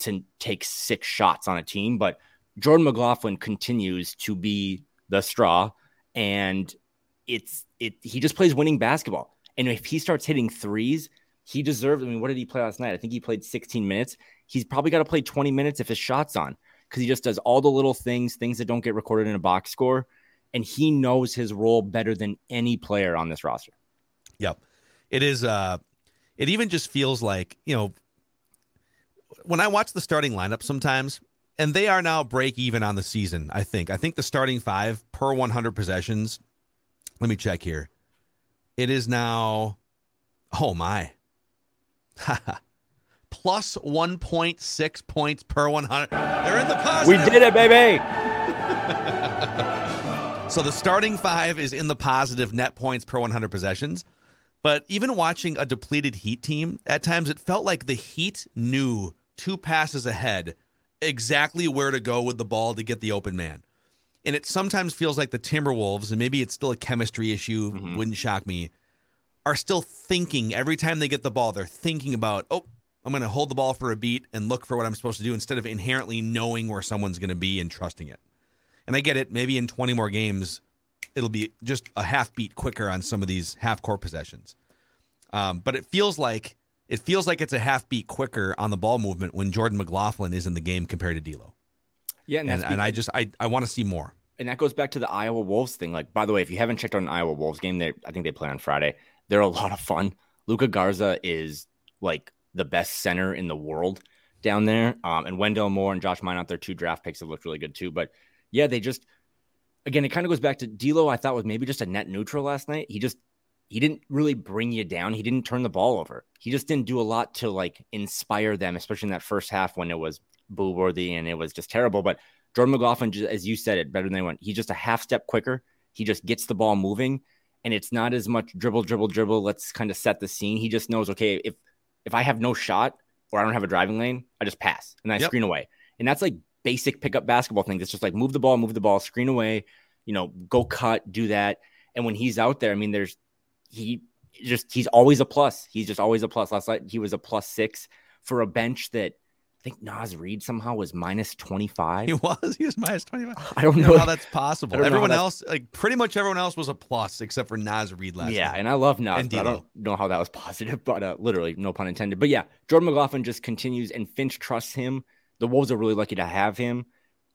to take six shots on a team, but Jordan McLaughlin continues to be the straw, and it's it. He just plays winning basketball, and if he starts hitting threes, he deserves. I mean, what did he play last night? I think he played 16 minutes. He's probably got to play 20 minutes if his shot's on because he just does all the little things, things that don't get recorded in a box score, and he knows his role better than any player on this roster. Yep, it is. Uh, it even just feels like you know when I watch the starting lineup sometimes, and they are now break even on the season, I think. I think the starting five per 100 possessions. Let me check here. It is now, oh my, plus 1.6 points per 100. They're in the positive. We did it, baby. so the starting five is in the positive net points per 100 possessions. But even watching a depleted Heat team, at times it felt like the Heat knew two passes ahead exactly where to go with the ball to get the open man. And it sometimes feels like the Timberwolves, and maybe it's still a chemistry issue, mm-hmm. wouldn't shock me, are still thinking every time they get the ball, they're thinking about, oh, I'm going to hold the ball for a beat and look for what I'm supposed to do instead of inherently knowing where someone's going to be and trusting it. And I get it. Maybe in 20 more games, it'll be just a half beat quicker on some of these half court possessions. Um, but it feels like it feels like it's a half beat quicker on the ball movement when Jordan McLaughlin is in the game compared to D'Lo. Yeah, and, and, and I just I, I want to see more. And that goes back to the Iowa Wolves thing. Like, by the way, if you haven't checked out an Iowa Wolves game, they I think they play on Friday. They're a lot of fun. Luka Garza is like the best center in the world down there. Um, and Wendell Moore and Josh Minott, their two draft picks have looked really good too. But yeah, they just again, it kind of goes back to D'Lo. I thought was maybe just a net neutral last night. He just he didn't really bring you down. He didn't turn the ball over. He just didn't do a lot to like inspire them, especially in that first half when it was boo worthy and it was just terrible. But Jordan McLaughlin, as you said it better than anyone, he's just a half step quicker. He just gets the ball moving, and it's not as much dribble, dribble, dribble. Let's kind of set the scene. He just knows, okay, if if I have no shot or I don't have a driving lane, I just pass and I yep. screen away. And that's like basic pickup basketball thing. It's just like move the ball, move the ball, screen away, you know, go cut, do that. And when he's out there, I mean, there's he just he's always a plus. He's just always a plus. Last night he was a plus six for a bench that I think Naz Reid somehow was minus 25. He was. He was minus 25. I don't know, know how that's possible. Everyone else, like pretty much everyone else was a plus except for Naz Reid last Yeah, night. and I love Naz, I don't know how that was positive, but uh, literally, no pun intended. But yeah, Jordan McLaughlin just continues and Finch trusts him. The Wolves are really lucky to have him.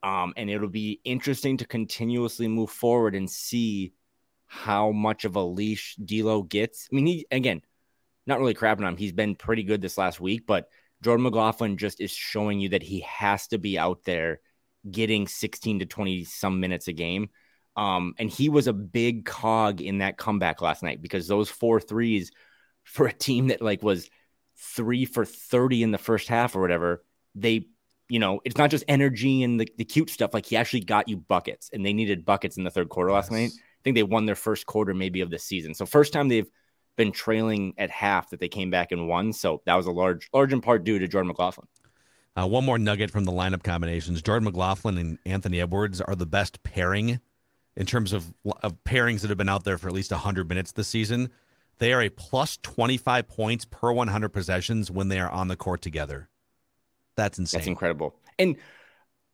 Um, and it'll be interesting to continuously move forward and see how much of a leash D'Lo gets. I mean, he again, not really crapping on him. He's been pretty good this last week, but Jordan McLaughlin just is showing you that he has to be out there getting 16 to 20 some minutes a game. Um, and he was a big cog in that comeback last night because those four threes for a team that like was three for 30 in the first half or whatever, they, you know, it's not just energy and the, the cute stuff. Like he actually got you buckets and they needed buckets in the third quarter last night think they won their first quarter maybe of the season. So first time they've been trailing at half that they came back and won. So that was a large, large in part due to Jordan McLaughlin. Uh, one more nugget from the lineup combinations: Jordan McLaughlin and Anthony Edwards are the best pairing in terms of, of pairings that have been out there for at least 100 minutes this season. They are a plus 25 points per 100 possessions when they are on the court together. That's insane. That's incredible. And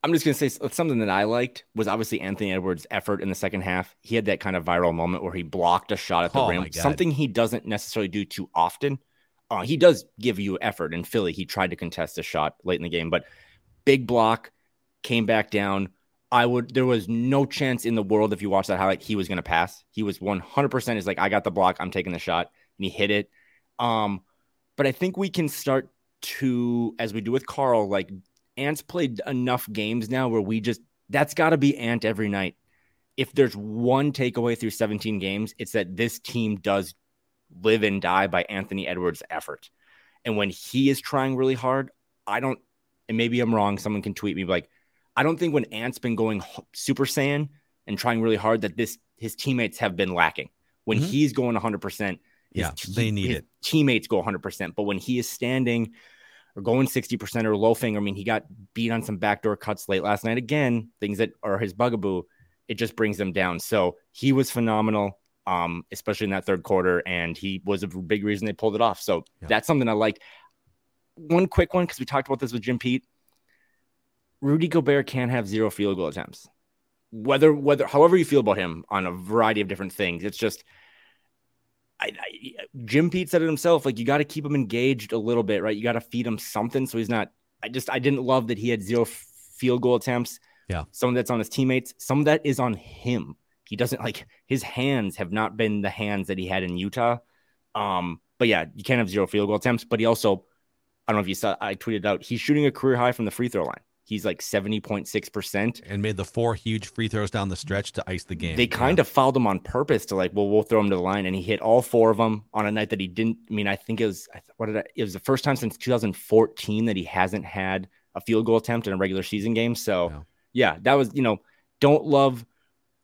I'm just going to say something that I liked was obviously Anthony Edwards' effort in the second half. He had that kind of viral moment where he blocked a shot at the oh rim, something he doesn't necessarily do too often. Uh, he does give you effort. In Philly, he tried to contest a shot late in the game, but big block, came back down. I would. There was no chance in the world if you watch that highlight he was going to pass. He was 100. percent Is like I got the block. I'm taking the shot, and he hit it. Um, but I think we can start to, as we do with Karl, like Ant's played enough games now where we just that's got to be Ant every night. If there's one takeaway through 17 games, it's that this team does live and die by Anthony Edwards' effort. And when he is trying really hard, I don't, and maybe I'm wrong, someone can tweet me like, I don't think when Ant's been going super saiyan and trying really hard that this his teammates have been lacking. When mm-hmm. he's going 100%, yeah, they need it. Teammates go 100%, but when he is standing or going 60% or loafing. I mean, he got beat on some backdoor cuts late last night. Again, things that are his bugaboo, it just brings them down. So he was phenomenal, um, especially in that third quarter, and he was a big reason they pulled it off. So yeah. that's something I like. One quick one, because we talked about this with Jim Pete. Rudy Gobert can't have zero field goal attempts. Whether, whether, however you feel about him on a variety of different things, it's just I, I, Jim Pete said it himself. Like you got to keep him engaged a little bit, right? You got to feed him something so he's not. I just I didn't love that he had zero field goal attempts. Yeah, some of that's on his teammates. Some of that is on him. He doesn't like his hands have not been the hands that he had in Utah. Um, but yeah, you can't have zero field goal attempts. But he also, I don't know if you saw, I tweeted out he's shooting a career high from the free throw line. He's like 70.6%. And made the four huge free throws down the stretch to ice the game. They kind yeah. of fouled him on purpose to like, well, we'll throw him to the line. And he hit all four of them on a night that he didn't. I mean, I think it was, what did I, it was the first time since 2014 that he hasn't had a field goal attempt in a regular season game. So, yeah, yeah that was, you know, don't love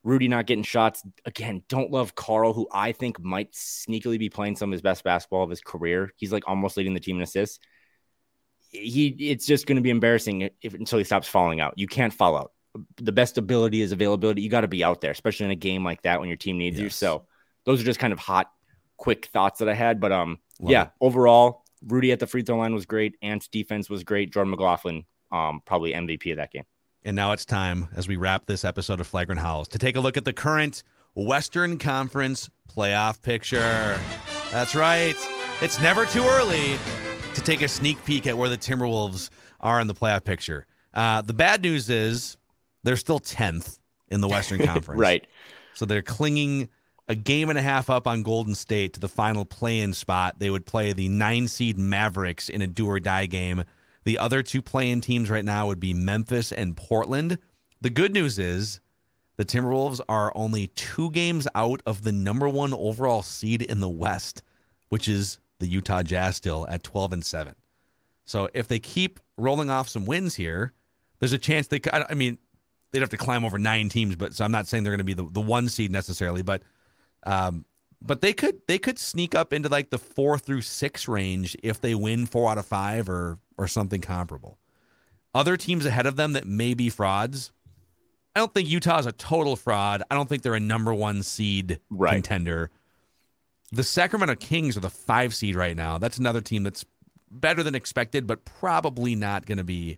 Rudy not getting shots. Again, don't love Karl, who I think might sneakily be playing some of his best basketball of his career. He's like almost leading the team in assists. He it's just going to be embarrassing if until he stops falling out. You can't fall out. The best ability is availability. You got to be out there, especially in a game like that when your team needs you. So those are just kind of hot, quick thoughts that I had. But um, Love yeah, it. overall, Rudy at the free throw line was great. Ant's defense was great. Jordan McLaughlin, um, probably MVP of that game. And now it's time, as we wrap this episode of Flagrant Howls, to take a look at the current Western Conference playoff picture. That's right. It's never too early to take a sneak peek at where the Timberwolves are in the playoff picture. Uh, the bad news is they're still 10th in the Western Conference. Right. So they're clinging a game and a half up on Golden State to the final play in spot. They would play the nine seed Mavericks in a do or die game. The other two play in teams right now would be Memphis and Portland. The good news is the Timberwolves are only two games out of the number one overall seed in the West, which is the Utah Jazz still at 12 and 7. So if they keep rolling off some wins here, there's a chance they could. I mean, they'd have to climb over nine teams, but so I'm not saying they're going to be the, the one seed necessarily, but um, but they could they could sneak up into like the four through six range if they win four out of five or or something comparable. Other teams ahead of them that may be frauds. I don't think Utah's a total fraud. I don't think they're a number one seed Right. contender. The Sacramento Kings are the five seed right now. That's another team that's better than expected, but probably not going to be.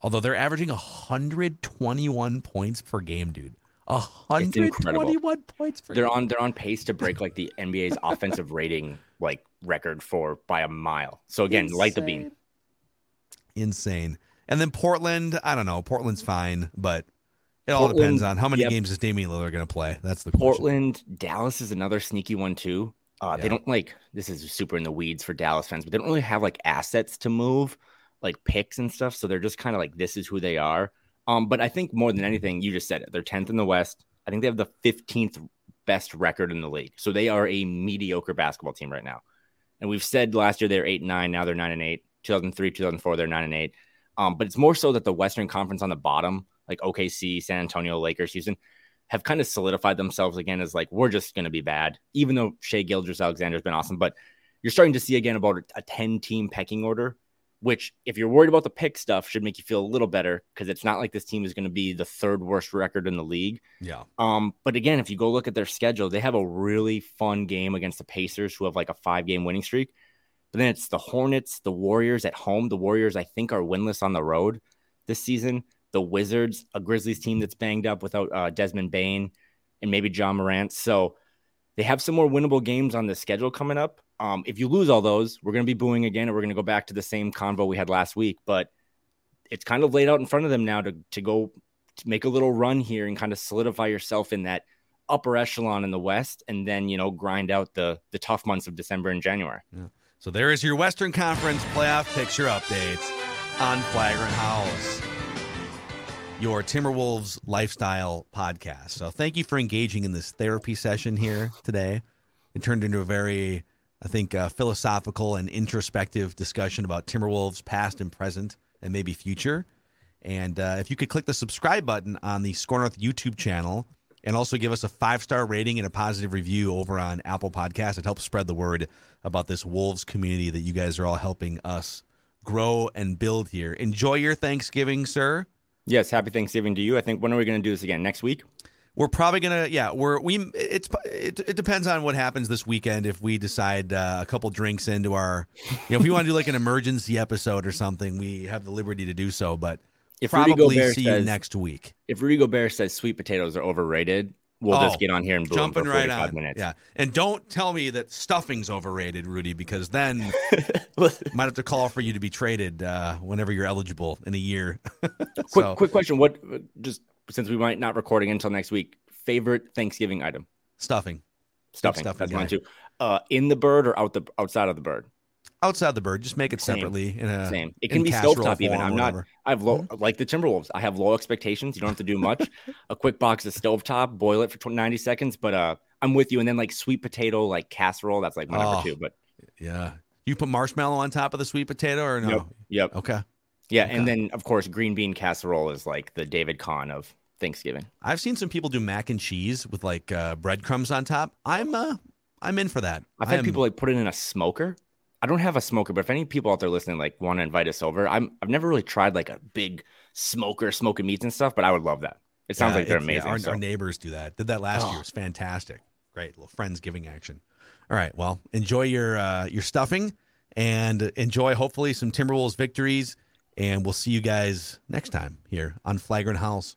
Although they're averaging 121 points per game, dude. incredible. 121 points per They're game. on they're on pace to break like the NBA's offensive rating like record for by a mile. So again, light the beam. Insane. And then Portland, I don't know. Portland's fine, but it all Portland, depends on how many yep. games is Damian Lillard going to play. That's the question. Portland, Dallas is another sneaky one too. Uh, Yeah. They don't like this is super in the weeds for Dallas fans, but they don't really have like assets to move, like picks and stuff. So they're just kind of like this is who they are. Um, but I think more than anything, you just said it. They're tenth in the West. I think they have the fifteenth best record in the league. So they are a mediocre basketball team right now. And we've said last year they're eight and nine. Now they're nine and eight. 2003, 2004, they're nine and eight. Um, but it's more so that the Western Conference on the bottom, like OKC, San Antonio, Lakers, Houston, have kind of solidified themselves again as like we're just going to be bad. Even though Shai Gilgeous-Alexander has been awesome, but you're starting to see again about a 10 team pecking order, which if you're worried about the pick stuff, should make you feel a little better because it's not like this team is going to be the third worst record in the league. Yeah. Um, but again, if you go look at their schedule, they have a really fun game against the Pacers, who have like a five game winning streak. But then it's the Hornets, the Warriors at home. The Warriors, I think, are winless on the road this season. The Wizards, a Grizzlies team that's banged up without uh, Desmond Bane and maybe Ja Morant. So they have some more winnable games on the schedule coming up. Um, if you lose all those, we're going to be booing again, and we're going to go back to the same convo we had last week. But it's kind of laid out in front of them now to to go to make a little run here and kind of solidify yourself in that upper echelon in the West, and then you know grind out the the tough months of December and January. So there is your Western Conference playoff picture updates on Flagrant Howls, your Timberwolves lifestyle podcast. So thank you for engaging in this therapy session here today. It turned into a very, I think, uh, philosophical and introspective discussion about Timberwolves past and present and maybe future. And uh, if you could click the subscribe button on the Score North YouTube channel and also give us a five star rating and a positive review over on Apple Podcasts, it helps spread the word about this Wolves community that you guys are all helping us grow and build here. Enjoy your Thanksgiving, sir. Yes, happy Thanksgiving to you. I think when are we going to do this again? Next week? We're probably gonna, yeah. We're we. It's it, it depends on what happens this weekend. If we decide uh, a couple drinks into our, you know, if we want to do like an emergency episode or something, we have the liberty to do so. But If probably see you next week. If Rudy Gobert says sweet potatoes are overrated, we'll Oh, just get on here and boo him for Jumping right 45 on. minutes. Yeah, and don't tell me that stuffing's overrated, Rudy, because then might have to call for you to be traded uh, whenever you're eligible in a year. quick, So, quick question. What just since we might not recording until next week, favorite Thanksgiving item? stuffing Stuffing. stuffing That's mine too. Uh, in the bird or out the outside of the bird? Outside the bird, just make it Same. separately in a Same. It can be stovetop even. I'm not. I have low Mm-hmm. like the Timberwolves. I have low expectations. You don't have to do much. a quick box of stovetop, boil it for 20, 90 seconds. But uh, I'm with you. And then like sweet potato, like casserole. That's like my number Oh. two. But Yeah, you put marshmallow on top of the sweet potato or no? Yep. yep. Okay. Yeah, Okay. and then of course green bean casserole is like the David Kahn of Thanksgiving. I've seen some people do mac and cheese with like uh, breadcrumbs on top. I'm uh, I'm in for that. I've had I'm- people like put it in a smoker. I don't have a smoker, but if any people out there listening like want to invite us over, I'm I've never really tried like a big smoker smoking meats and stuff, but I would love that. It sounds Yeah, like they're it's- yeah, amazing. our, so- our neighbors do that. Did that last year. Oh. It's fantastic. Great little friends giving action. All right. Well, enjoy your uh, your stuffing and enjoy hopefully some Timberwolves victories. And we'll see you guys next time here on Flagrant Howls.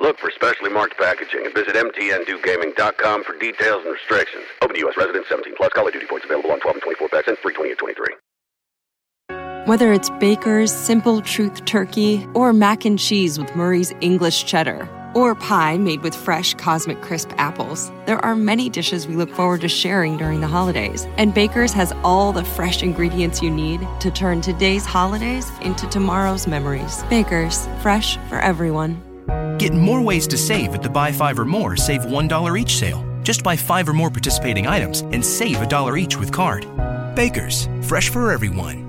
Look for specially marked packaging and visit mtndewgaming.com for details and restrictions. Open to U.S. residents 17 plus. Call of Duty points available on 12 and 24 packs and free 20 and 23. Whether it's Baker's Simple Truth Turkey or mac and cheese with Murray's English Cheddar or pie made with fresh Cosmic Crisp apples, there are many dishes we look forward to sharing during the holidays. And Baker's has all the fresh ingredients you need to turn today's holidays into tomorrow's memories. Baker's, fresh for everyone. Get more ways to save at the Buy Five or More Save $1 each sale. Just buy five or more participating items and save a dollar each with card. Baker's, fresh for everyone.